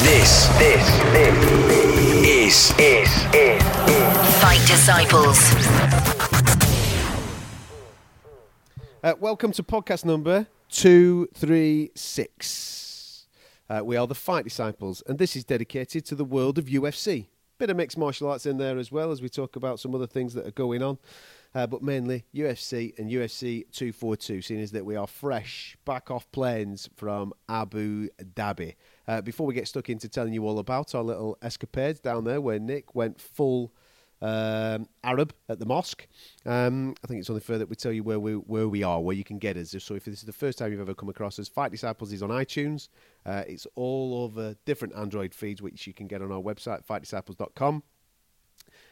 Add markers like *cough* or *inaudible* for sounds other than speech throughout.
This, this, this is, is, is, Fight Disciples. Uh, welcome to podcast number 236. Uh, we are the Fight Disciples, and this is dedicated to the world of UFC. Bit of mixed martial arts in there as well as we talk about some other things that are going on, uh, but mainly UFC and UFC 242, seeing as that we are fresh back off planes from Abu Dhabi. Uh, before we get stuck into telling you all about our little escapades down there where Nick went full um, Arab at the mosque. Um, I think it's only fair that we tell you where we where we are, where you can get us. So if this is the first time you've ever come across us, Fight Disciples is on iTunes. Uh, it's all over different Android feeds, which you can get on our website, fightdisciples.com.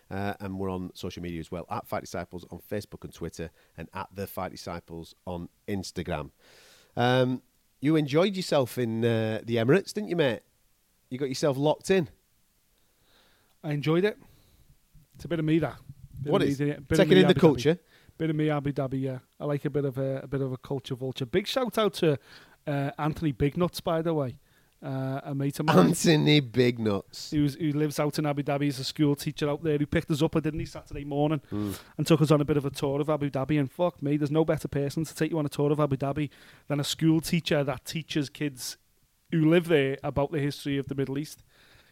Uh, and we're on social media as well at Fight Disciples on Facebook and Twitter, and at the Fight Disciples on Instagram. Um, you enjoyed yourself in uh, the Emirates, didn't you, mate? You got yourself locked in. I enjoyed it. It's a bit of me that. Bit What me, is? bit Taking in the Abu Dhabi. culture. Bit of me, Abu Dhabi. Yeah, I like a bit of a, a bit of a culture vulture. Big shout out to uh, Anthony Bignuts, by the way, uh, a mate of mine. Anthony Big Nuts. Who's, who lives out in Abu Dhabi. He's a school teacher out there who picked us up, didn't he, Saturday morning Hmm. and took us on a bit of a tour of Abu Dhabi. And fuck me, there's no better person to take you on a tour of Abu Dhabi than a school teacher that teaches kids who live there about the history of the Middle East.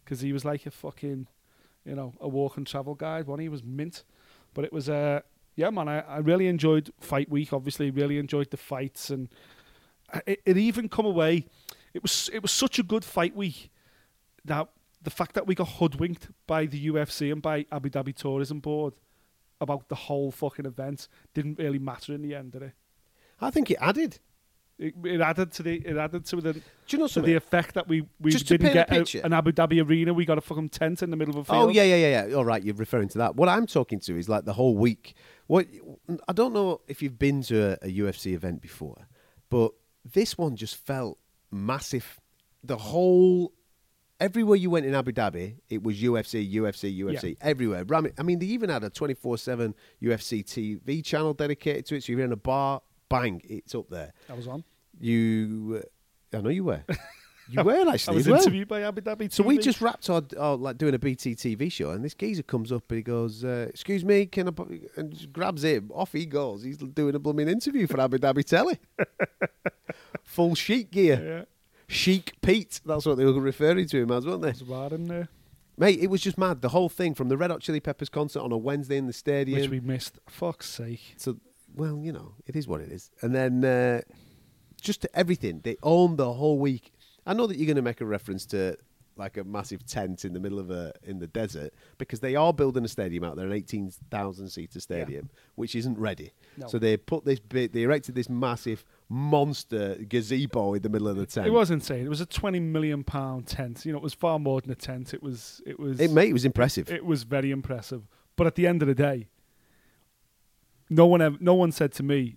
Because he was like a fucking, you know, a walk and travel guide. One he was mint, but it was uh, yeah, man. I, I really enjoyed Fight Week. Obviously, really enjoyed the fights, and it, it even come away. It was it was such a good fight week that the fact that we got hoodwinked by the UFC and by Abu Dhabi Tourism Board about the whole fucking event didn't really matter in the end, did it? I think it added. It, it added to the it added to the Do you know to something? the effect that we we Just didn't get a- an Abu Dhabi arena. We got a fucking tent in the middle of a Oh field. yeah, yeah, yeah, yeah. All right, you're referring to that. What I'm talking to is like the whole week. What I don't know if you've been to a, a UFC event before, but this one just felt massive. The whole everywhere you went in Abu Dhabi, it was UFC, UFC, UFC everywhere. Ram- I mean, they even had a 24/7 UFC TV channel dedicated to it. So you're in a bar, bang, it's up there. I was on. You, uh, I know you were. *laughs* You were I actually was as well. interviewed by Abu Dhabi. So we just wrapped our, our like doing a BT TV show, and this geezer comes up and he goes, uh, "Excuse me, can I?" bu-" And just grabs him. Off he goes. He's doing a blooming interview for Abu Dhabi Telly. *laughs* Full chic gear, yeah, chic Pete. That's what they were referring to him as, weren't they? was bad in there, Mate, it was just mad. The whole thing from the Red Hot Chili Peppers concert on a Wednesday in the stadium. which we missed. Fuck's sake. So, well, you know, it is what it is. And then uh, just everything. They owned the whole week. I know that you're going to make a reference to like a massive tent in the middle of a in the desert because they are building a stadium out there, an 18,000 seater stadium, which isn't ready. No. So they put this bit, they erected this massive monster gazebo in the middle of the tent. It was insane. It was a twenty million pound tent. You know, it was far more than a tent. It was. It was. It, mate, it was impressive. It was very impressive. But at the end of the day, no one ever, no one said to me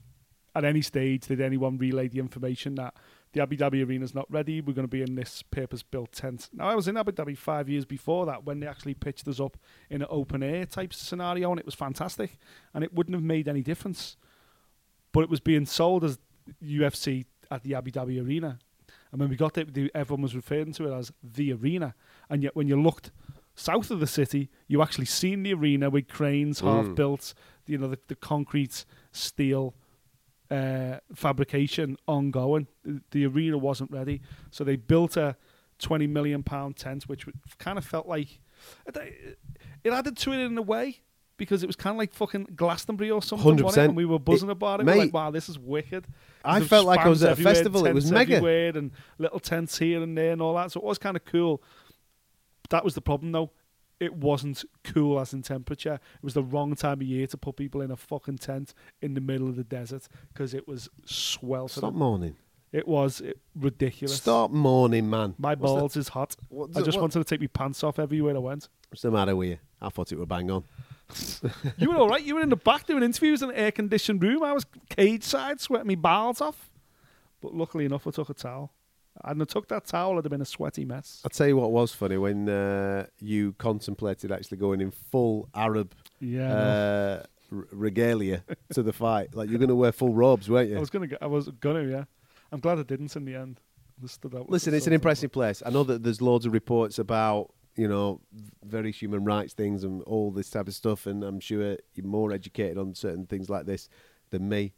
at any stage did anyone relay the information that the Abu Dhabi arena's not ready. We're going to be in this purpose-built tent. Now I was in Abu Dhabi five years before that when they actually pitched us up in an open air type scenario, and it was fantastic. And it wouldn't have made any difference, but it was being sold as UFC at the Abu Dhabi arena. And when we got there, everyone was referring to it as the arena. And yet, when you looked south of the city, you actually seen the arena with cranes mm. half built, you know, the, the concrete, steel uh, fabrication ongoing. The, arena wasn't ready, so they built a twenty million pound tent, which kind of felt like it, added to it in a way. Because it was kind of like fucking Glastonbury or something, 100%. we were buzzing It- about it. We were like, wow, this is wicked. I felt like I was at a festival. It was mega. everywhere and little tents here and there and all that. So it was kind of cool. That was the problem, though. It wasn't cool as in temperature. It was the wrong time of year to put people in a fucking tent in the middle of the desert because it was sweltering. Stop mourning. It was it, ridiculous. Stop mourning, man. My What's the- balls is hot. What- I just what- wanted to take my pants off everywhere I went. What's the matter with you? I thought it were bang on. *laughs* You were all right. You were in the back doing interviews in an air conditioned room. I was cage side sweating my balls off. But luckily enough, I took a towel. And I took that towel, it'd have been a sweaty mess. I'll tell you what was funny when uh, you contemplated actually going in full Arab Yeah, uh, r- regalia to the fight. Like you're going to wear full robes, weren't you? I was gonna. I was gonna. Yeah, I'm glad I didn't in the end. Listen, it's an impressive place. I know that there's loads of reports about you know very human rights things and all this type of stuff, and I'm sure you're more educated on certain things like this than me.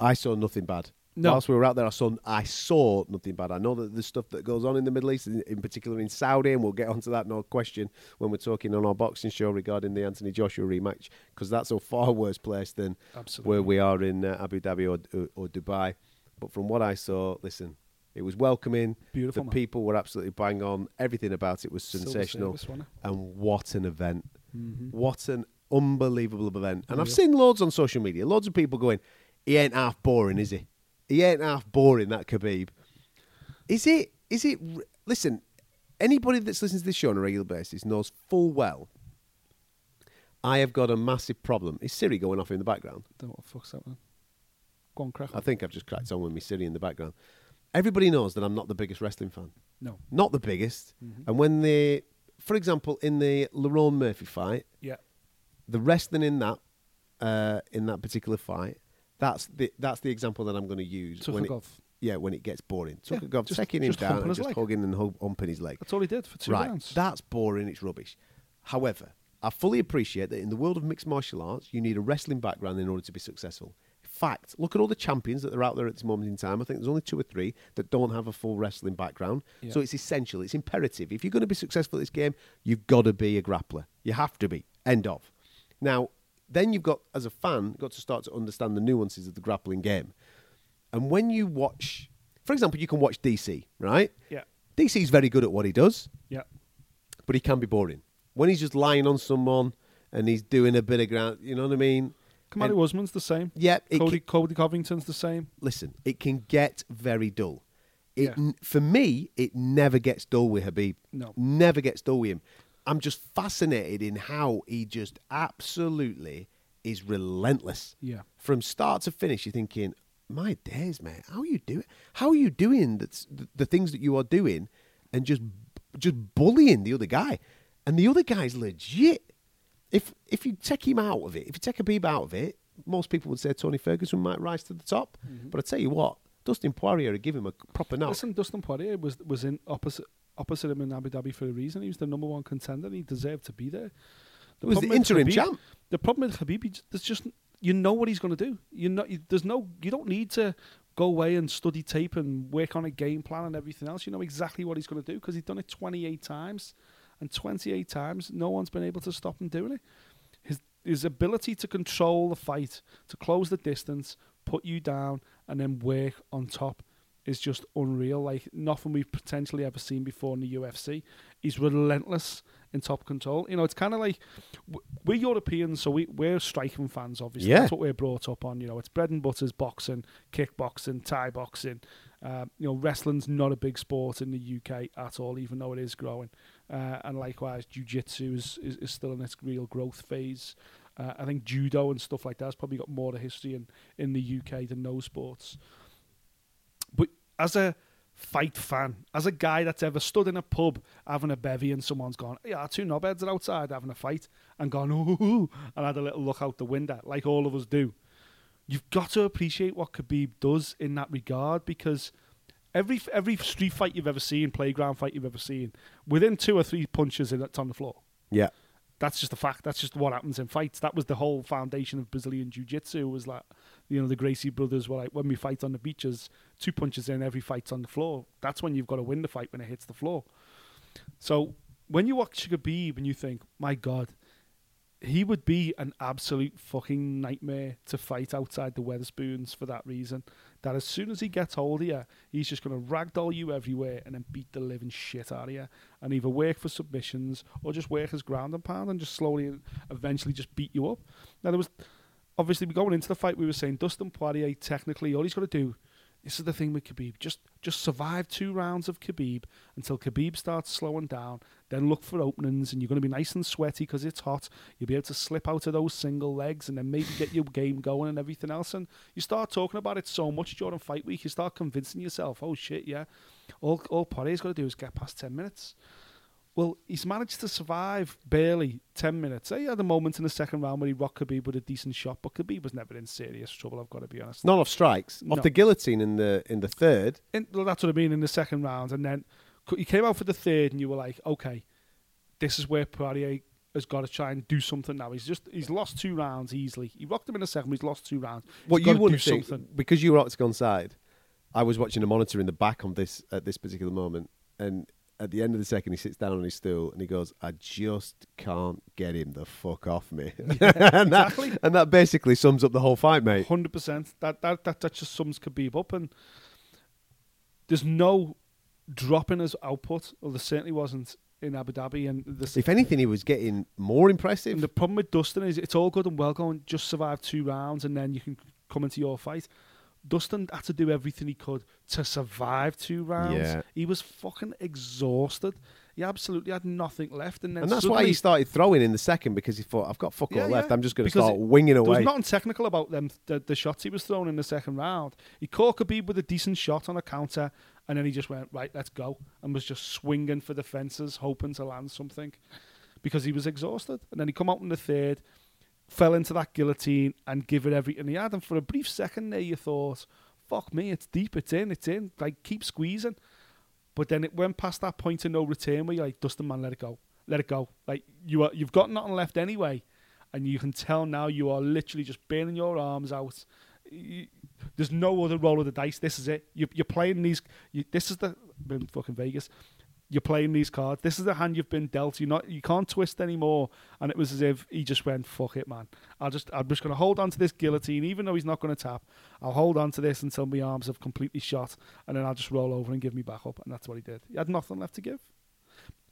I saw nothing bad. No. Whilst we were out there, I saw I saw nothing bad. I know that there's stuff that goes on in the Middle East, in, in particular in Saudi, and we'll get onto that no question when we're talking on our boxing show regarding the Anthony Joshua rematch, because that's a far worse place than Absolutely. where we are in uh, Abu Dhabi or, or, or Dubai. But from what I saw, listen, it was welcoming. Beautiful, The man. people were absolutely bang on. Everything about it was sensational. service, And what an event. Mhm. What an unbelievable event. And I've seen loads on social media, loads of people going, he ain't half boring, is he? He ain't half boring, that Khabib. Is it? Is it? Listen, anybody that's listening to this show on a regular basis knows full well I have got a massive problem. Is Siri going off in the background? Don't know what the fuck's man. Go on, crack I think I've just cracked on with me Siri in the background. Everybody knows that I'm not the biggest wrestling fan. No. Not the biggest. Mhm. And when the, for example, in the Lerone Murphy fight, Yeah. the wrestling in that, uh, in that particular fight, that's the that's the example that I'm going to use. when it, yeah, when it gets boring. Yeah, Tukhugov just- taking him down and just leg. hugging and hum- humping his leg. That's all he did for two right, rounds. that's boring. It's rubbish. However, I fully appreciate that in the world of mixed martial arts, you need a wrestling background in order to be successful. In fact, look at all the champions that are out there at this moment in time. I think there's only two or three that don't have a full wrestling background. Yeah. So it's essential, it's imperative. If you're going to be successful at this game, you've got to be a grappler. You have to be. End of. Now, then you've got, as a fan, got to start to understand the nuances of the grappling game. And when you watch, for example, you can watch DC, right? Yeah. DC's very good at what he does Yeah. but he can be boring. When he's just lying on someone and he's doing a bit of ground, you know what I mean? Kamaru And- Usman's the same. Yeah, Colby, can, Colby Covington's the same. listen, it can get very dull. It, Yeah. n- For me, it never gets dull with Khabib. No. Never gets dull with him. I'm just fascinated in how he just absolutely is relentless. Yeah. From start to finish, you're thinking, my days, mate, how are you doing? How are you doing that's, the, the things that you are doing and just just bullying the other guy? And the other guy's legit. If if you take him out of it, if you take a beeb out of it, most people would say Tony Ferguson might rise to the top. Mm-hmm. But I tell you what, Dustin Poirier would give him a proper knock. Listen, Dustin Poirier was was in opposite opposite him in Abu Dhabi for a reason. He was the number one contender. He deserved to be there. It was the problem with interim Khabib- champ. The problem with Khabib, he there's just you know what he's going to do. You know, you, there's no you don't need to go away and study tape and work on a game plan and everything else. You know exactly what he's going to do because he's done it 28 times, and 28 times no one's been able to stop him doing it. His his ability to control the fight, to close the distance, put you down, and then work on top is just unreal. Like nothing we've potentially ever seen before in the UFC. He's relentless in top control. You know, it's kind of like we're Europeans, so we we're striking fans. Obviously, Yeah. that's what we're brought up on. You know, it's bread and butter's boxing, kickboxing, Thai boxing. Uh, you know, wrestling's not a big sport in the UK at all, even though it is growing. Uh, and likewise, jiu-jitsu is, is, is still in its real growth phase. Uh, I think judo and stuff like that has probably got more to history in, in the UK than those sports. But as a fight fan, as a guy that's ever stood in a pub having a bevy and someone's gone, yeah, two knobheads are outside having a fight and gone, ooh, and had a little look out the window, like all of us do. You've got to appreciate what Khabib does in that regard because every every street fight you've ever seen, playground fight you've ever seen, within two or three punches, it's on the floor. Yeah. That's just a fact. That's just what happens in fights. That was the whole foundation of Brazilian Jiu-Jitsu. Was like, you know, the Gracie brothers were like, when we fight on the beaches, two punches in, every fight's on the floor. That's when you've got to win the fight when it hits the floor. So when you watch Khabib and you think, my God, he would be an absolute fucking nightmare to fight outside the Wetherspoons for that reason. That as soon as he gets hold of you, he's just going to ragdoll you everywhere and then beat the living shit out of you. And either work for submissions or just work his ground and pound and just slowly and eventually just beat you up. Now, there was obviously we're going into the fight, we were saying Dustin Poirier, technically, all he's got to do. This is the thing with Khabib. Just just survive two rounds of Khabib until Khabib starts slowing down. Then look for openings, and you're going to be nice and sweaty because it's hot. You'll be able to slip out of those single legs, and then maybe get your game going and everything else. And you start talking about it so much during fight week, you start convincing yourself, "Oh shit, yeah, all all Poirier's got to do is get past ten minutes." Well, he's managed to survive barely 10 minutes. He had a moment in the second round where he rocked Khabib with a decent shot, but Khabib was never in serious trouble, I've got to be honest. Not off strikes. No. Off the guillotine in the in the third. In, well, that's what I mean in the second round. And then he came out for the third, and you were like, okay, this is where Poirier has got to try and do something now. He's just he's lost two rounds easily. He rocked him in the second, but he's lost two rounds. What He's you gotta wouldn't do something. because you were octagon side. I was watching a monitor in the back on this at this particular moment, and at the end of the second, he sits down on his stool and he goes, "I just can't get him the fuck off me," *laughs* and, that, exactly. and that basically sums up the whole fight, mate. Hundred percent. That that that that just sums Khabib up, and there's no drop in his output. Well, there certainly wasn't in Abu Dhabi, and the If anything, he was getting more impressive. And the problem with Dustin is it's all good and well going, just survive two rounds and then you can come into your fight. Dustin had to do everything he could to survive two rounds. Yeah. He was fucking exhausted. He absolutely had nothing left. And then and that's why he started throwing in the second because he thought, "I've got fuck all left. yeah. I'm just going to start it- winging There away." was nothing technical about them, the, the shots he was throwing in the second round. He caught Khabib with a decent shot on a counter, and then he just went, right, let's go, and was just swinging for the fences, hoping to land something because he was exhausted. And then he come out in the third, fell into that guillotine, and give it everything he had. And for a brief second there, you thought, fuck me, it's deep, it's in, it's in, like, keep squeezing. But then it went past that point of no return where you're like, Dustin, man, let it go. Let it go. Like, you are, you've got nothing left anyway and you can tell now you are literally just burning your arms out. You, there's no other roll of the dice. This is it. You, you're playing these. You, this is the been fucking Vegas. You're playing these cards. This is the hand you've been dealt. You're not. You can't twist anymore. And it was as if he just went, "Fuck it, man. I'll just. I'm just going to hold on to this guillotine, even though he's not going to tap. I'll hold on to this until my arms have completely shot, and then I'll just roll over and give me back up." And that's what he did. He had nothing left to give.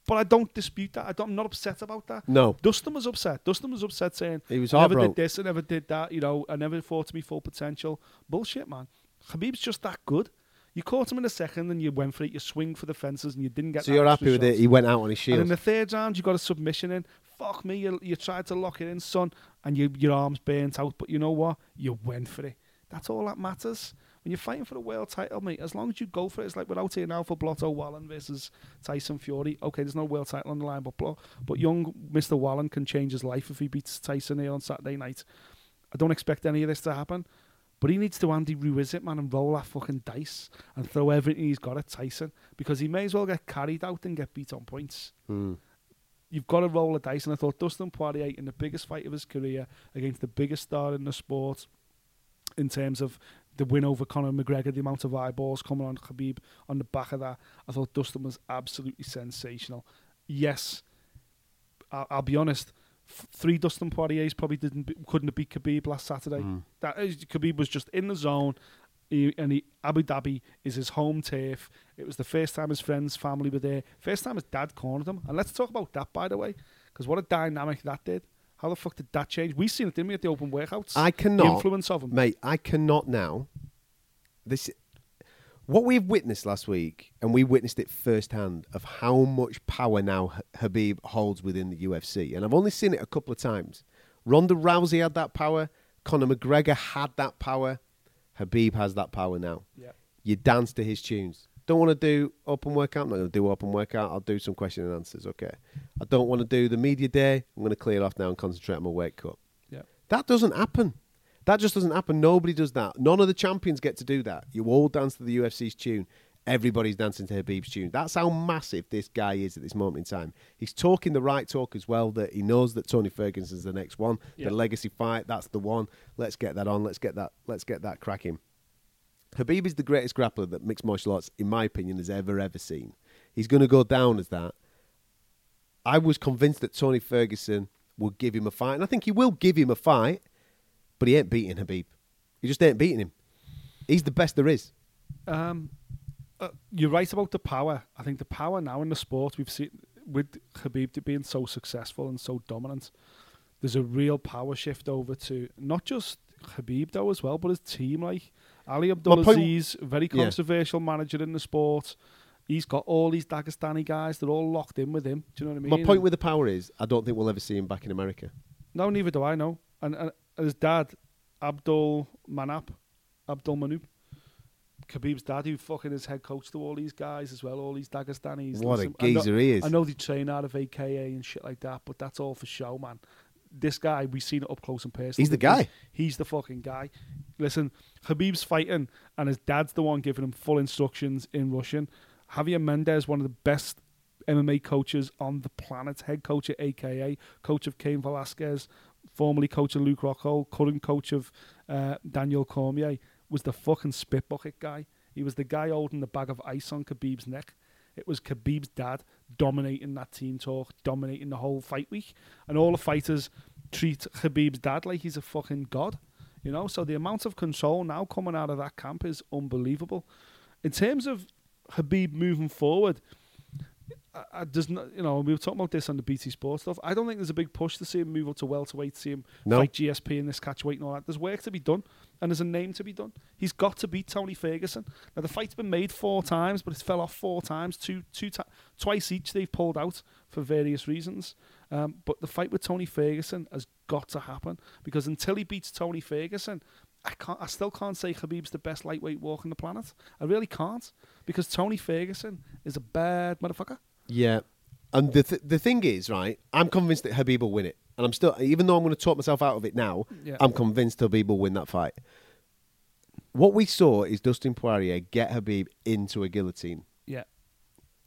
But I don't dispute that. I don't, I'm not upset about that. no, Dustin was upset. Dustin was upset saying, he was I never did this, I never did that, you know, I never fought to my full potential. Bullshit, man. Khabib's just that good. You caught him in a second and you went for it, you swing for the fences and you didn't get So you're happy with shot. it? He went out on his shield. And in the third round, you got a submission in. Fuck me, you, you tried to lock it in, son, and you, your arms burnt out. But you know what? You went for it. That's all that matters. When you're fighting for the world title, mate, as long as you go for it, it's like we're out here now for Blotto Wallin versus Tyson Fury. Okay, there's no world title on the line, but Blo- but young Mr. Wallin can change his life if he beats Tyson here on Saturday night. I don't expect any of this to happen. But he needs to Andy Ruiz it, man, and roll that fucking dice and throw everything he's got at Tyson because he may as well get carried out and get beat on points. Hmm. You've got to roll the dice, and I thought Dustin Poirier in the biggest fight of his career against the biggest star in the sport, in terms of the win over Conor McGregor, the amount of eyeballs coming on Khabib on the back of that, I thought Dustin was absolutely sensational. Yes, I'll, I'll be honest. Three Dustin Poiriers probably didn't be, couldn't have beat Khabib last Saturday. Hmm. That is, Khabib was just in the zone, he, and he, Abu Dhabi is his home turf. It was the first time his friends, family were there. First time his dad cornered him, and let's talk about that by the way, because what a dynamic that did. How the fuck did that change? We seen it, didn't we, at the open workouts? I the cannot, influence of him. mate. I cannot now. This, what we've witnessed last week, and we witnessed it firsthand of how much power now Khabib holds within the UFC. And I've only seen it a couple of times. Ronda Rousey had that power. Conor McGregor had that power. Khabib has that power now. Yeah. You dance to his tunes. Don't want to do open workout. I'm not going to do open workout. I'll do some question and answers. Okay. I don't want to do the media day. I'm going to clear off now and concentrate on my weight cut. Yeah. That doesn't happen. That just doesn't happen. Nobody does that. None of the champions get to do that. You all dance to the UFC's tune. Everybody's dancing to Khabib's tune. That's how massive this guy is at this moment in time. He's talking the right talk as well. That he knows that Tony Ferguson's the next one, Yeah. the legacy fight. That's the one. Let's get that on. Let's get that. Let's get that cracking. Khabib is the greatest grappler that mixed martial arts, in my opinion, has ever ever seen. He's going to go down as that. I was convinced that Tony Ferguson would give him a fight, and I think he will give him a fight, but he ain't beating Khabib. He just ain't beating him. He's the best there is. Um, uh, you're right about the power. I think the power now in the sport we've seen with Khabib being so successful and so dominant. There's a real power shift over to not just Khabib though as well, but his team. Like Ali point- Abdelaziz, very Yeah. controversial manager in the sport. He's got all these Dagestani guys. They're all locked in with him. Do you know what I mean? My point And- with the power is, I don't think we'll ever see him back in America. no, neither do I know. And, and his dad, Abdul Manap, Abdul Manub, Khabib's dad, who fucking is head coach to all these guys as well, all these Dagestanis. What a Listen, I know- geezer he is. I know they train out of AKA and shit like that, but that's all for show, man. This guy, we've seen it up close and personal. He's the guy. He's the fucking guy. Listen, Khabib's fighting, and his dad's the one giving him full instructions in Russian. Javier Mendez, one of the best MMA coaches on the planet, head coach at AKA, coach of Cain Velasquez, formerly coach of Luke Rockhold, current coach of uh, Daniel Cormier, was the fucking spit bucket guy. He was the guy holding the bag of ice on Khabib's neck. It was Khabib's dad dominating that team talk, dominating the whole fight week, and all the fighters treat Khabib's dad like he's a fucking god. You know, so the amount of control now coming out of that camp is unbelievable. In terms of Khabib moving forward, I, I does not, you know, we were talking about this on the BT Sports stuff. I don't think there's a big push to see him move up to welterweight, see him No. fight GSP in this catchweight and all that. There's work to be done, and there's a name to be done. He's got to beat Tony Ferguson. Now the fight's been made four times, but it's fell off four times. Two, two, ti twice each they've pulled out for various reasons. Um, but the fight with Tony Ferguson has got to happen because until he beats Tony Ferguson, I can't. I still can't say Khabib's the best lightweight walking the planet. I really can't because Tony Ferguson is a bad motherfucker. Yeah, and the th- the thing is, right? I'm convinced that Khabib will win it, and I'm still, even though I'm going to talk myself out of it now, Yeah. I'm convinced Khabib will win that fight. What we saw is Dustin Poirier get Khabib into a guillotine. Yeah,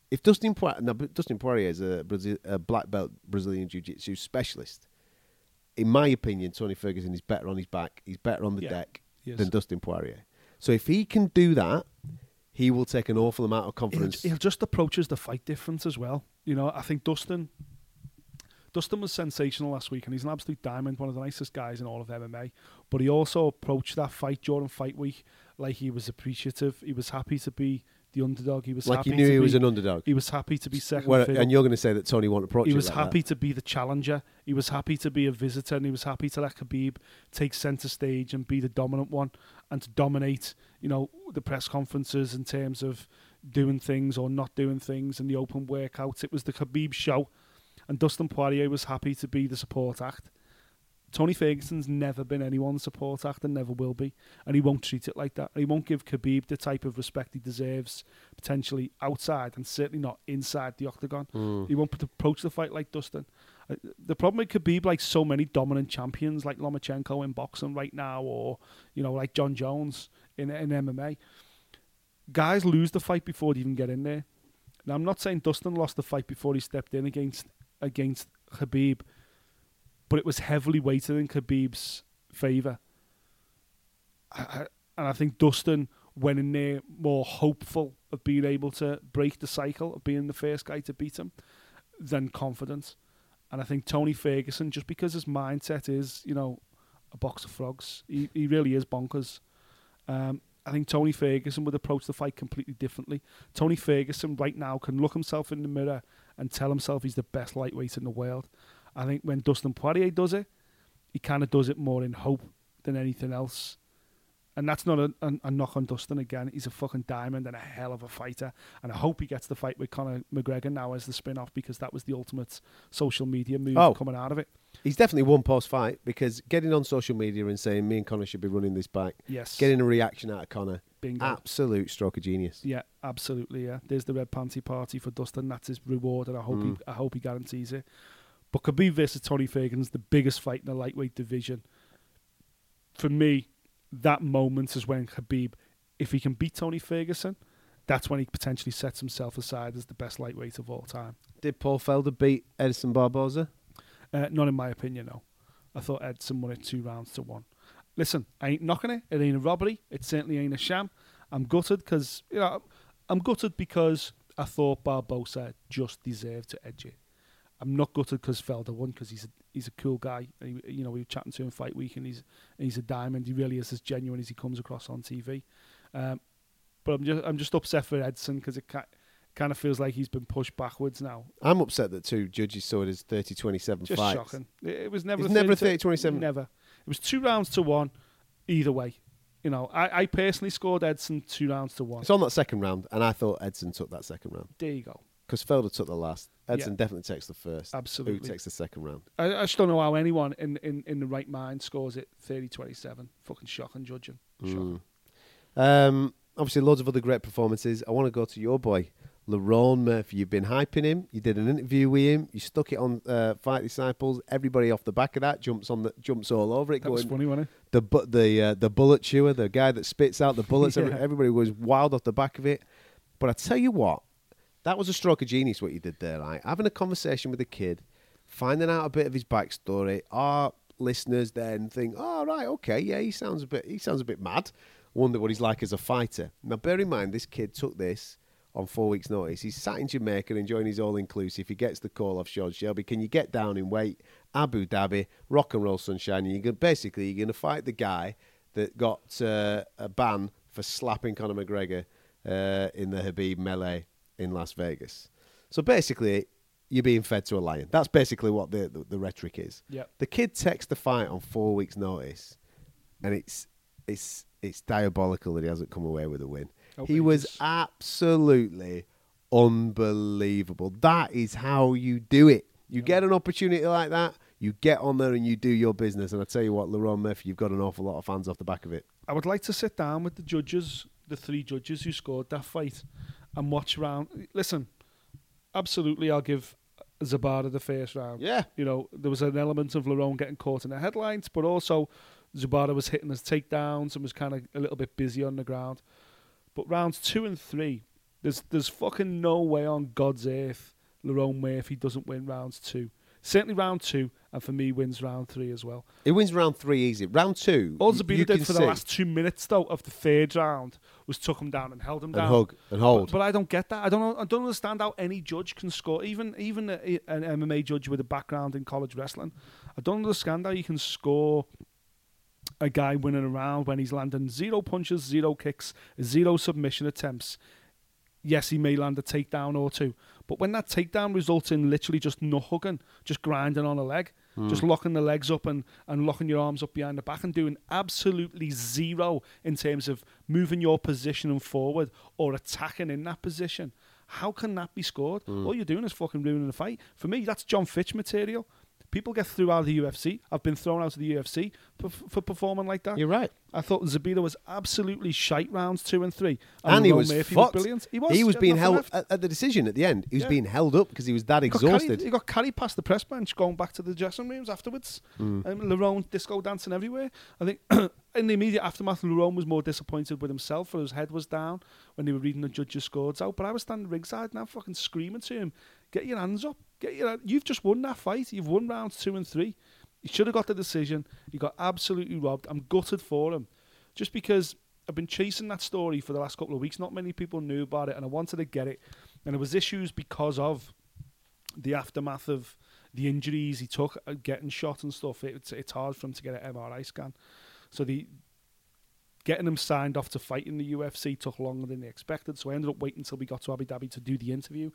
If Dustin Poirier, no, but Dustin Poirier is a, Brazil, a black belt Brazilian jiu-jitsu specialist. In my opinion, Tony Ferguson is better on his back. He's better on the Yeah, deck he is. than Dustin Poirier. So if he can do that, he will take an awful amount of he'll, confidence. he'll just approaches the fight difference as well. You know, I think Dustin. Dustin was sensational last week, and he's an absolute diamond, one of the nicest guys in all of MMA. But he also approached that fight during fight week like he was appreciative. He was happy to be the underdog. He was like happy he knew to he was an underdog. He was happy to be second. And you're going to say that Tony won't approach he was like happy that. to be the challenger. He was happy to be a visitor, and he was happy to let Khabib take centre stage and be the dominant one, and to dominate, you know, the press conferences in terms of doing things or not doing things in the open workouts. It was the Khabib show, and Dustin Poirier was happy to be the support act. Tony Ferguson's never been anyone's support act and never will be, and he won't treat it like that. And he won't give Khabib the type of respect he deserves, potentially outside and certainly not inside the octagon. He won't put- approach the fight like Dustin. Uh, The problem with Khabib, like so many dominant champions, like Lomachenko in boxing right now, or you know, like Jon Jones in in MMA, guys lose the fight before they even get in there. Now, I'm not saying Dustin lost the fight before he stepped in against against Khabib, but it was heavily weighted in Khabib's favour. And I think Dustin went in there more hopeful of being able to break the cycle of being the first guy to beat him than confident. And I think Tony Ferguson, just because his mindset is, you know, a box of frogs, he, he really is bonkers. Um, I think Tony Ferguson would approach the fight completely differently. Tony Ferguson right now can look himself in the mirror and tell himself he's the best lightweight in the world. I think when Dustin Poirier does it, he kind of does it more in hope than anything else. And that's not a, a, a knock on Dustin again. He's a fucking diamond and a hell of a fighter. And I hope he gets the fight with Conor McGregor now as the spin off because that was the ultimate social media move Oh. coming out of it. He's definitely won post fight because getting on social media and saying me and Conor should be running this back, Yes. getting a reaction out of Conor, Bingo. absolute stroke of genius. Yeah, absolutely. Yeah, there's the red panty party for Dustin. That's his reward, and I hope he, mm. I hope he guarantees it. But Khabib versus Tony Ferguson's the biggest fight in the lightweight division. For me, that moment is when Khabib, if he can beat Tony Ferguson, that's when he potentially sets himself aside as the best lightweight of all time. Did Paul Felder beat Edison Barboza? Uh, not in my opinion, no. I thought Edson won it two rounds to one. Listen, I ain't knocking it. It ain't a robbery. It certainly ain't a sham. I'm gutted because you know I'm gutted because I thought Barboza just deserved to edge it. I'm not gutted because Felder won because he's a, he's a cool guy. He, you know, we were chatting to him fight week, and he's he's a diamond. He really is as genuine as he comes across on TV. Um, but I'm just I'm just upset for Edson because it ca- kind of feels like he's been pushed backwards now. I'm upset that two judges saw it as 30 27 Just fights. shocking. It, it was never It's a never a 30-27. Never. It was two rounds to one, either way. You know, I, I personally scored Edson two rounds to one. It's on that second round, and I thought Edson took that second round there you go. Because Felder took the last. Edson Yeah. definitely takes the first. Absolutely. Who takes the second round? I, I just don't know how anyone in, in, in the right mind scores it 30 27. Fucking shocking judging. Shocking. Um, obviously, loads of other great performances. I want to go to your boy, Lerone Murphy. You've been hyping him. You did an interview with him. You stuck it on uh, Fight Disciples. Everybody off the back of that jumps on the jumps all over it. That was funny, wasn't it? the the uh, the bullet chewer, the guy that spits out the bullets. *laughs* Yeah. Everybody was wild off the back of it. But I tell you what, that was a stroke of genius what you did there. Right, having a conversation with a kid, finding out a bit of his backstory. Our listeners then think, "Oh right, okay, yeah, he sounds a bit he sounds a bit mad." Wonder what he's like as a fighter. Now, bear in mind, this kid took this on four weeks' notice. He's sat in Jamaica enjoying his all inclusive. He gets the call off Sean Shelby. Can you get down in weight? Abu Dhabi, rock and roll sunshine. And you're basically you're going to fight the guy that got uh, a ban for slapping Conor McGregor uh, in the Khabib melee in Las Vegas. So basically, you're being fed to a lion. That's basically what the the, the rhetoric is. Yep. The kid takes the fight on four weeks' notice, and it's it's it's diabolical that he hasn't come away with a win. Oh, he was absolutely unbelievable. That is how you do it. You get an opportunity like that, you get on there and you do your business. And I tell you what, Lerone Murphy, you've got an awful lot of fans off the back of it. I would like to sit down with the judges, the three judges who scored that fight, and watch round. Listen, absolutely, I'll give Zubaira the first round. Yeah. You know, there was an element of Lerone getting caught in the headlines, but also Zubaira was hitting his takedowns and was kind of a little bit busy on the ground. But rounds two and three, there's there's fucking no way on God's earth Lerone Murphy doesn't win rounds two. Certainly round two, and for me wins round three as well. It wins round three easy. Round two, All Zabita did for see- the last two minutes though of the third round was took him down and held him and down. hug and hold. But, but I don't get that. I don't. I don't understand how any judge can score. Even even a, an MMA judge with a background in college wrestling, I don't understand how you can score a guy winning a round when he's landing zero punches, zero kicks, zero submission attempts. Yes, he may land a takedown or two, but when that takedown results in literally just no hugging, just grinding on a leg, hmm. just locking the legs up and, and locking your arms up behind the back and doing absolutely zero in terms of moving your position and forward or attacking in that position, how can that be scored? Hmm. All you're doing is fucking ruining the fight. For me, that's Jon Fitch material. People get through out of the UFC. I've been thrown out of the UFC for, for performing like that. You're right. I thought Zabita was absolutely shite rounds two and three. And, he was Murphy fucked. brilliant. He was. He was being held at, at the decision at the end. He was Yeah. being held up because he was that He got carried- exhausted. he got carried past the press bench, going back to the dressing rooms afterwards. Mm. Um, Lerone disco dancing everywhere. I think *clears throat* in the immediate aftermath, Lerone was more disappointed with himself, for his head was down when they were reading the judges' scores out. But I was standing ringside and I'm fucking screaming to him, "Get your hands up! Get your! You've just won that fight. You've won rounds two and three. You should have got the decision. You got absolutely robbed. I'm gutted for him, just because." I've been chasing that story for the last couple of weeks. Not many people knew about it, and I wanted to get it. And there was issues because of the aftermath of the injuries he took, uh, getting shot and stuff. It, it's it's hard for him to get an MRI scan. So the getting him signed off to fight in the UFC took longer than they expected. So I ended up waiting until we got to Abu Dhabi to do the interview.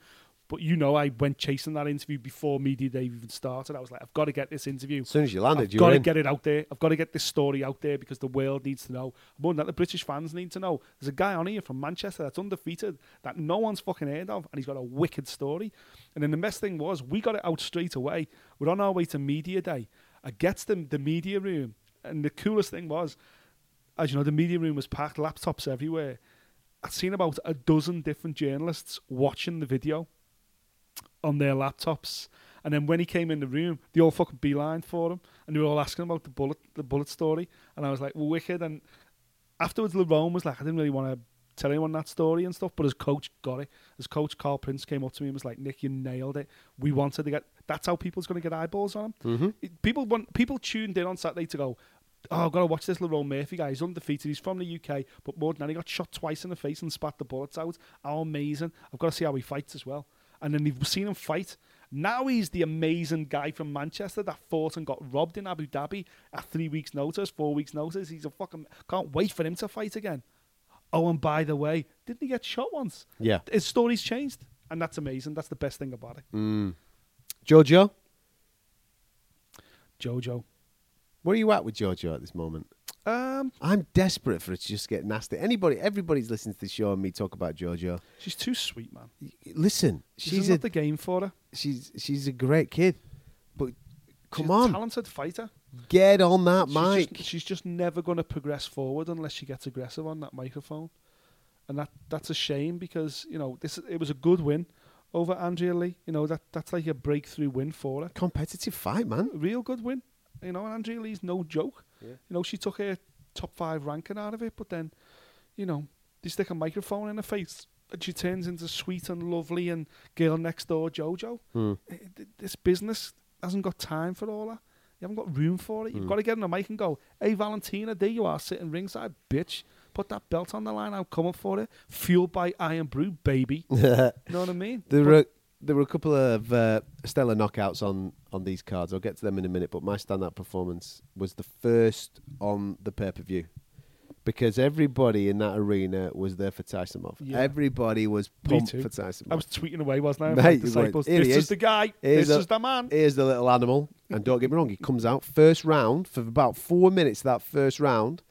But you know, I went chasing that interview before media day even started. I was like, I've got to get this interview. As soon as you landed, I've got to in. get it out there. I've got to get this story out there because the world needs to know. More than that, the British fans need to know. There's a guy on here from Manchester that's undefeated that no one's fucking heard of, and he's got a wicked story. And then the best thing was, we got it out straight away. We're on our way to media day. I gets the the media room, and the coolest thing was, as you know, the media room was packed, laptops everywhere. I'd seen about a dozen different journalists watching the video on their laptops. And then when he came in the room, they all fucking beeline for him, and they were all asking about the bullet, the bullet story. And I was like, well, wicked. And afterwards, Lerone was like, I didn't really want to tell anyone that story and stuff, but his coach got it. His coach Carl Prince came up to me and was like, Nick, you nailed it. We wanted to get. That's how people's going to get eyeballs on him. Mm-hmm. People want people tuned in on Saturday to go. Oh, I've got to watch this Lerone Murphy guy. He's undefeated. He's from the UK, but more than that, he got shot twice in the face and spat the bullets out. How amazing! I've got to see how he fights as well. And then they've seen him fight. Now he's the amazing guy from Manchester that fought and got robbed in Abu Dhabi at three weeks' notice, four weeks' notice. He's a fucking can't wait for him to fight again. Oh, and by the way, didn't he get shot once? Yeah. His story's changed, and that's amazing. That's the best thing about it. Mm. Jojo, Jojo. where are you at with Jojo at this moment? Um, I'm desperate for it to just get nasty. Anybody, everybody's listening to the show and me talk about Jojo. she's too sweet, man. Listen, She's she's not the game for her. she's she's a great kid, but come she's on, a talented fighter. get on that She's mic. just, she's just never going to progress forward unless she gets aggressive on that microphone. and that that's a shame because you know this it was a good win over Andrea Lee. You know that that's like a breakthrough win for her, Competitive fight, man. a real good win. You know, and Andrea Lee's no joke. Yeah. You know, she took her top five ranking out of it, but then, you know, they stick a microphone in her face and she turns into sweet and lovely and girl next door JoJo. Hmm. Eh, th- This business hasn't got time for all that. You haven't got room for it. You've hmm. got to get on the mic and go, "Hey, Valentina, there you are, sitting ringside, bitch. Put that belt on the line. I'm coming for it. Fueled by Irn-Bru, baby. you *laughs* know what I mean? But- were there were a couple of uh, stellar knockouts on on these cards. I'll get to them in a minute. But my standout performance was the first on the pay per view because everybody in that arena was there for Taisumov. Yeah. Everybody was pumped for Taisumov. I was tweeting away, wasn't I? Mate, disciples. This is. is. the guy. Here's this a- is the man. Here's the little animal, and don't get me wrong, he comes out first round for about four minutes. That first round,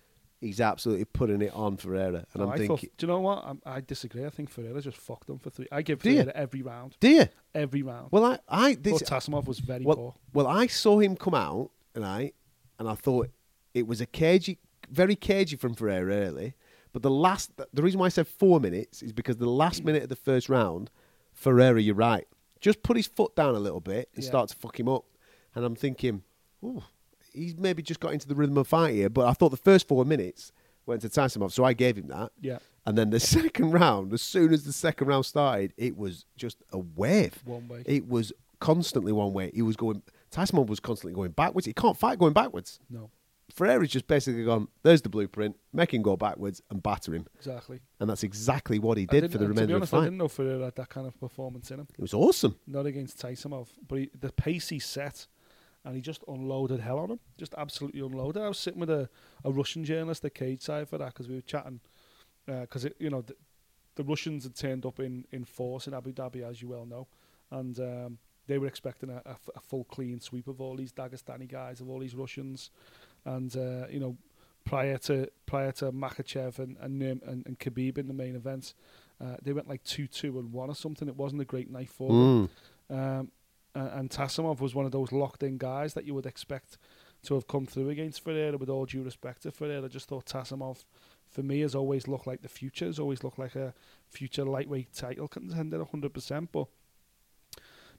he's absolutely putting it on Ferreira, and Oh, I'm I thinking, thought, do you know what? I, I disagree. I think Ferreira just fucked them for three. I give? Ferreira every round. do you? Every round. Well, I, I this, Taisumov was very well, poor. well, I saw him come out, and I, and I thought it was a cagey, very cagey from Ferreira early. But the last, the reason why I said four minutes is because the last mm. minute of the first round, Ferreira, you're right, just put his foot down a little bit and Yeah. start to fuck him up. And I'm thinking, ooh, he's maybe just got into the rhythm of fight here. But I thought the first four minutes went to Taisumov, so I gave him that. Yeah. And then the *laughs* second round, as soon as the second round started, it was just a wave. One way. It was constantly one way. He was going. Tyson was constantly going backwards. He can't fight going backwards. No, Ferreira's just basically gone. There's the blueprint. Make him go backwards and batter him, exactly. and that's exactly what he I did for the remainder To be of honest, the I fight. didn't know Ferreira had that kind of performance in him. It was awesome. Not against Taisumov, but he, the pace he set, and he just unloaded hell on him. Just absolutely unloaded. I was sitting with a, a Russian journalist at Cage Side for that because we were chatting. Because you know the, the Russians had turned up in, in force in Abu Dhabi, as you well know, and um, they were expecting a full clean sweep of all these Dagestani guys, of all these Russians, and uh, you know prior to prior to Makhachev and and, and and Khabib in the main event, uh, they went like two two and one or something. It wasn't a great night for them. Mm. Um, and, and Taisumov was one of those locked in guys that you would expect to have come through against Ferreira with all due respect to Ferreira. I just thought Taisumov, for me, has always looked like the future, has always looked like a future lightweight title contender 100%. But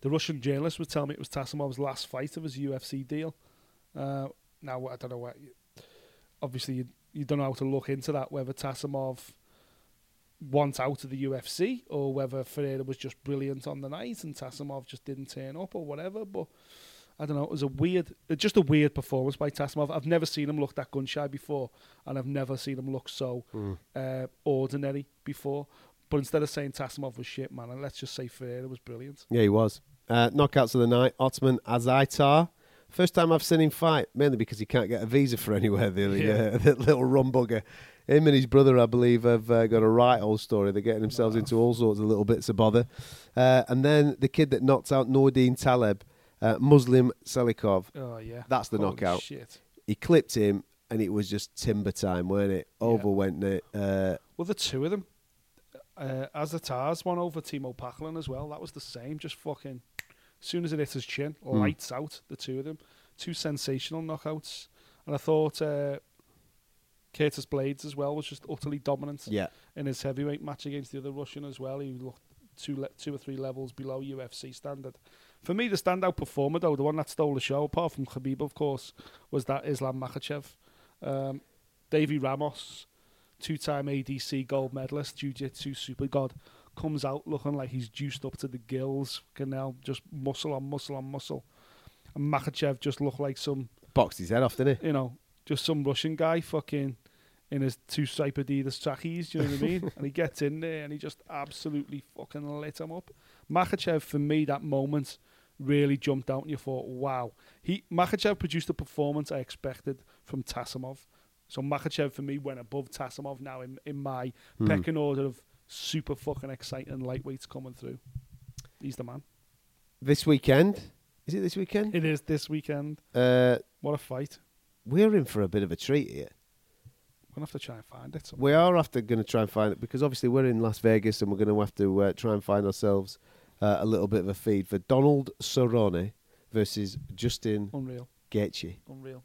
the Russian journalist would tell me it was Taisumov's last fight of his UFC deal. Uh, now, I don't know what. Obviously, you, you don't know how to look into that, whether Taisumov wants out of the UFC or whether Ferreira was just brilliant on the night and Taisumov just didn't turn up or whatever. But I don't know. It was a weird, uh, just a weird performance by Taisumov. I've never seen him look that gun shy before, and I've never seen him look so uh, ordinary before. But instead of saying Taisumov was shit, man, and let's just say Ferreira was brilliant. Yeah, he was. Uh, knockouts of the night. Ottman Azaitar. First time I've seen him fight, mainly because he can't get a visa for anywhere. The, Yeah. uh, *laughs* the little rum bugger. Him and his brother, I believe, have uh, got a right old story. They're getting themselves into all sorts of little bits of bother. Uh, and then the kid that knocked out Nordine Taleb, uh, Muslim Salikhov. Oh yeah, That's the Holy knockout. Shit. He clipped him, and it was just timber time, weren't it? Over went it. Uh, Well, the two of them, uh, as the Tars won over Teemu Packalen as well. That was the same. Just fucking, as soon as it hit his chin, Hmm. lights out. The two of them, two sensational knockouts. And I thought uh, Curtis Blaydes as well was just utterly dominant yeah. in his heavyweight match against the other Russian as well. He looked two le- two or three levels below UFC standard. For me, the standout performer though, the one that stole the show, apart from Khabib, of course, was that Islam Makhachev. Um, Davi Ramos, two-time ADC gold medalist, Jiu-Jitsu super god, comes out looking like he's juiced up to the gills. Can now just muscle on muscle on muscle. And Makhachev just looked like some Boxed his head off, didn't he? you know, just some Russian guy fucking in his two stripe Adidas trackies, do you know what I mean? *laughs* and he gets in there and he just absolutely fucking lit him up. Makhachev, for me, that moment really jumped out and you thought, wow. He Makhachev produced the performance I expected from Taisumov. So Makhachev, for me, went above Taisumov now in, in my pecking order of super fucking exciting lightweights coming through. He's the man. This weekend. Is it this weekend? It is this weekend. Uh, What a fight. We're in for a bit of a treat here. We're going to have to try and find it. We are after going to try and find it because obviously we're in Las Vegas and we're going to have to uh, try and find ourselves uh, a little bit of a feed for Donald Cerrone versus Justin Unreal. Gaethje. Unreal.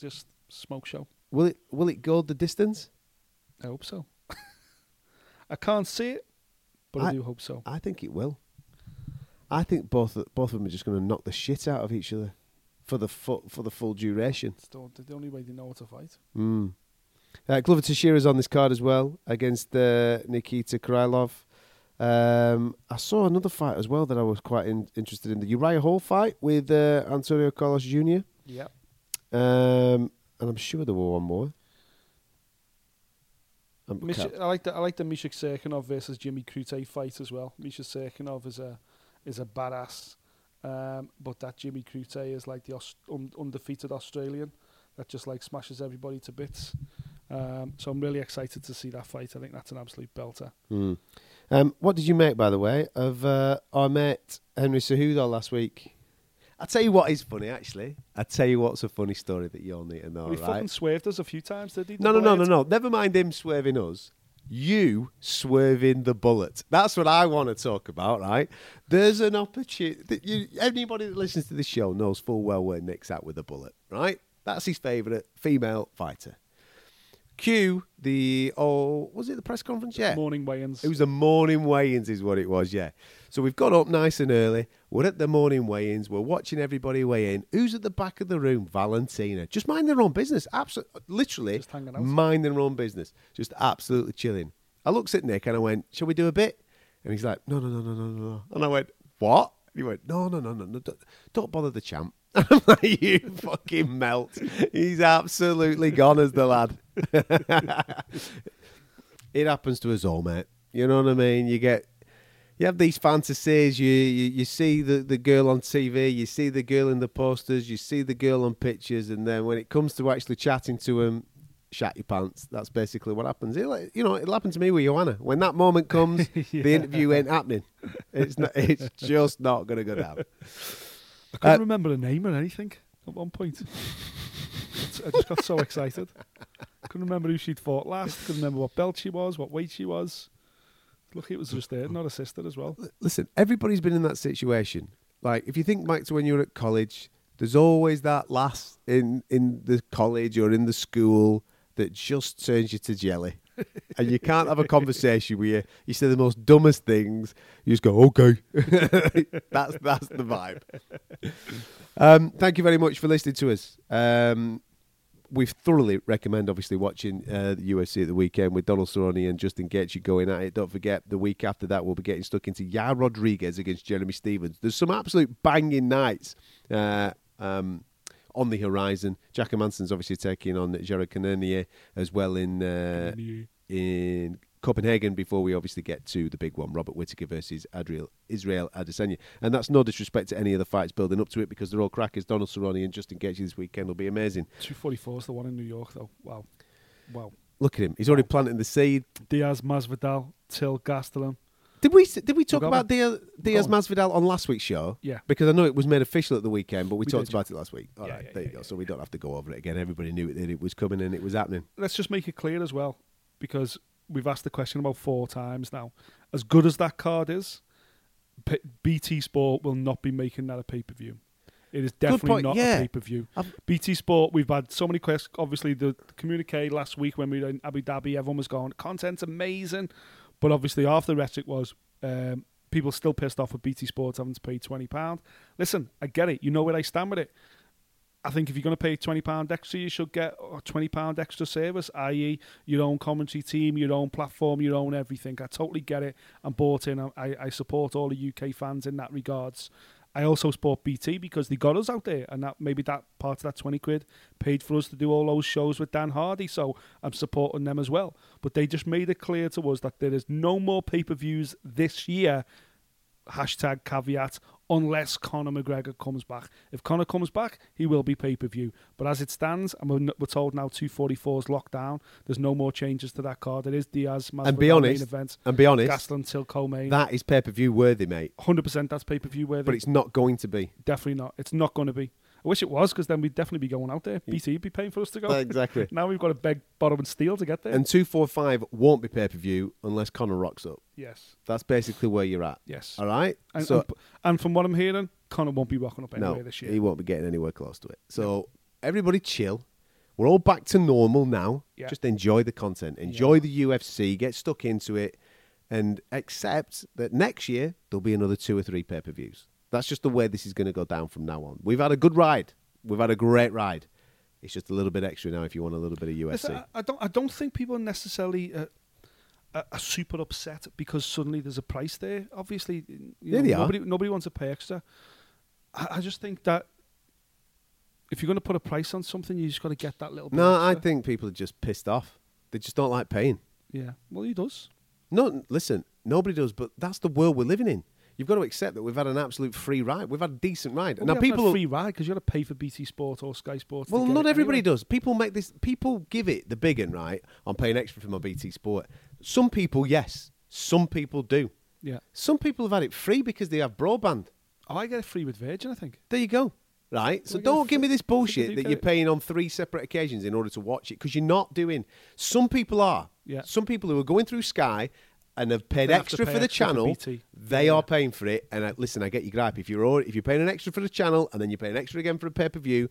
Just smoke show. Will it will it go the distance? I hope so. *laughs* I can't see it, but I, I- do hope so. I think it will. I think both both of them are just going to knock the shit out of each other for the fu- for the full duration. It's the, only way they know how to fight. Mm. Uh, Glover Teixeira's on this card as well against uh, Nikita Krylov. Um, I saw another fight as well that I was quite in- interested in the Uriah Hall fight with uh, Antonio Carlos Jr. Yeah. Um, and I'm sure there were one more. Um, I like the I like the Misha Cirkunov versus Jimmy Crute fight as well. Misha Cirkunov is a is a badass, um, but that Jimmy Crute is like the Aus- un- undefeated Australian that just like smashes everybody to bits. Um, so I'm really excited to see that fight. I think that's an absolute belter. Mm. Um, what did you make, by the way, of uh, our mate Henry Cejudo last week? I'll tell you what is funny, actually. I'll tell you what's a funny story that you all need to know, he right? fucking swerved us a few times, did he? No, The no, no, no, no. Never mind him swerving us. You swerving the bullet. That's what I want to talk about, right? There's an opportunity. You, anybody that listens to this show knows full well where Nick's at with the bullet, right? That's his favourite female fighter. Q, the, oh, was it the press conference? Yeah. Morning weigh-ins. It was the morning weigh-ins, is what it was. Yeah. So we've got up nice and early. We're at the morning weigh-ins. We're watching everybody weigh in. Who's at the back of the room? Valentina. Just mind their own business. Absolutely, literally, Just hanging out. mind their own business. Just absolutely chilling. I looked at Nick and I went, "Shall we do a bit?" And he's like, "No, no, no, no, no, no." And I went, "What?" And he went, "No, no, no, no, no. Don't, don't bother the champ." *laughs* I'm like, "You fucking melt." He's absolutely gone as the lad. *laughs* it happens to us all, mate. You know what I mean? You get, you have these fantasies. You you, you see the, the girl on TV, you see the girl in the posters, you see the girl on pictures, and then when it comes to actually chatting to him, shat your pants. That's basically what happens. It'll, you know, it'll happen to me with Joanna. When that moment comes, *laughs* the interview ain't happening. It's not. It's *laughs* just not going to go down. I couldn't Uh, remember the name or anything at one point. I just got so *laughs* excited. Couldn't remember who she'd fought last. Couldn't remember what belt she was, what weight she was. Lucky it was just there, not a sister as well. listen, everybody's been in that situation. Like, if you think back to when you were at college, there's always that lass in in the college or in the school that just turns you to jelly, *laughs* and you can't have a conversation with you. You say the most dumbest things. You just go, okay. *laughs* that's that's the vibe. *laughs* Um, thank you very much for listening to us. Um, we thoroughly recommend, obviously, watching uh, the UFC at the weekend with Donald Cerrone and Justin Gaethje going at it. Don't forget, the week after that, we'll be getting stuck into Yair Rodriguez against Jeremy Stephens. There's some absolute banging nights uh, um, on the horizon. Jack Hermansson's obviously taking on Jared Cannonier as well in uh, in Copenhagen before we obviously get to the big one, Robert Whittaker versus Adriel, Israel Adesanya. And that's no disrespect to any of the fights building up to it because they're all crackers. Donald Cerrone and Justin Gaethje this weekend will be amazing. 244 is the one in New York, though. Wow. Wow. Look at him. He's already planting the seed. Diaz, Masvidal, Till, Gastelum. Did we did we talk about Diaz, Diaz on. Masvidal on last week's show? Yeah. Because I know it was made official at the weekend, but we, We talked did, about it last week. All Yeah, right, yeah, there yeah, you go. So we don't have to go over it again. Everybody knew that it was coming and it was happening. Let's just make it clear as well, because we've asked the question about four times now. As good as that card is, P- BT Sport will not be making that a pay per view. It is definitely not yeah. a pay per view. BT Sport, we've had so many questions. Obviously, the communique last week when we were in Abu Dhabi, everyone was going, content's amazing. But obviously, half the rhetoric was um, people still pissed off with BT Sports having to pay £20. Listen, I get it. You know where I stand with it. I think if you're going to pay £20 extra, you should get a £20 extra service, i.e., your own commentary team, your own platform, your own everything. I totally get it. I'm bought in. I, I support all the UK fans in that regards. I also support BT because they got us out there, and that maybe that part of that 20 quid paid for us to do all those shows with Dan Hardy. So I'm supporting them as well. But they just made it clear to us that there is no more pay per views this year hashtag caveat unless Conor McGregor comes back. If Conor comes back, he will be pay per view. But as it stands, and we're, we're told now 244 is locked down. There's no more changes to that card. It is Diaz, And be Masvidal honest, main event, and be honest, Gastelum Till co-main. that is pay per view worthy, mate. 100% that's pay per view worthy. But it's not going to be. definitely not. It's not going to be. I wish it was because then we'd definitely be going out there. BT would be paying for us to go. Exactly. *laughs* now we've got to beg, borrow, and steal to get there. And two four five won't be pay per view unless Conor rocks up. yes, That's basically where you're at. yes. All right. And, so and, and from what I'm hearing, Conor won't be rocking up anywhere no, this year. he won't be getting anywhere close to it. So everybody chill. We're all back to normal now. Yeah. Just enjoy the content. Enjoy the UFC. Get stuck into it. and accept that next year there'll be another two or three pay per views. That's just the way this is going to go down from now on. We've had a good ride. We've had a great ride. It's just a little bit extra now if you want a little bit of UFC. Listen, I, don't. I don't think people are necessarily uh, are, super upset because suddenly there's a price there. Obviously, you Yeah, know, they are. nobody nobody wants to pay extra. I, I just think that if you're going to put a price on something, you just got to get that little. bit no, I think people are just pissed off. They just don't like paying. Yeah. Well, he does. No, listen, nobody does, but that's the world we're living in. You've got to accept that we've had an absolute free ride. We've had a decent ride. Well, now we haven't had people, free ride because you got to pay for BT Sport or Sky Sports. to well, not everybody anyway. does. People make this. People give it the big one, right? I'm paying extra for my BT Sport. Some people, yes. Some people do. Yeah. Some people have had it free because they have broadband. Oh, I get it free with Virgin. I think. There you go. Right? So don't give me this I think I bullshit do that you're paying on three separate occasions in order to watch it because you're not doing. Some people are. Yeah. Some people who are going through Sky and have paid They extra pay for the extra channel, BT. they Yeah. are paying for it. And I, listen, I get your gripe. If you're already, if you're paying an extra for the channel and then you're paying extra again for a pay per view,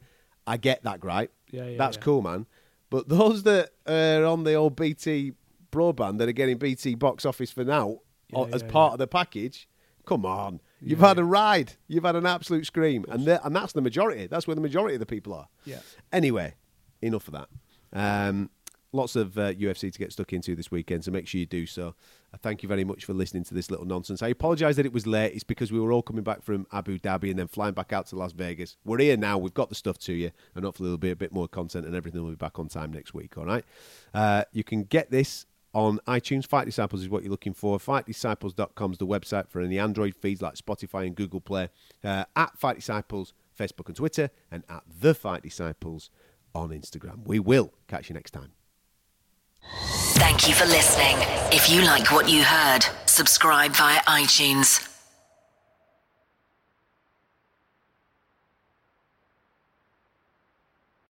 I get that gripe. Yeah, yeah, That's yeah. cool, man. But those that are on the old BT broadband that are getting BT box office for now or- as part of the package, come on. You've had a ride. You've had an absolute scream. And, and that's the majority. That's where the majority of the people are. Yeah. Anyway, enough of that. Um, lots of uh, UFC to get stuck into this weekend, so make sure you do so. Uh, thank you very much for listening to this little nonsense. I apologise that it was late. It's because we were all coming back from Abu Dhabi and then flying back out to Las Vegas. We're here now. We've got the stuff to you, and hopefully there'll be a bit more content and everything will be back on time next week. All right. Uh, you can get this on iTunes. Fight Disciples is what you're looking for. FightDisciples.com is the website for any Android feeds like Spotify and Google Play. Uh, at Fight Disciples, Facebook and Twitter, and at The Fight Disciples on Instagram. We will catch you next time. Thank you for listening. If you like what you heard, subscribe via iTunes.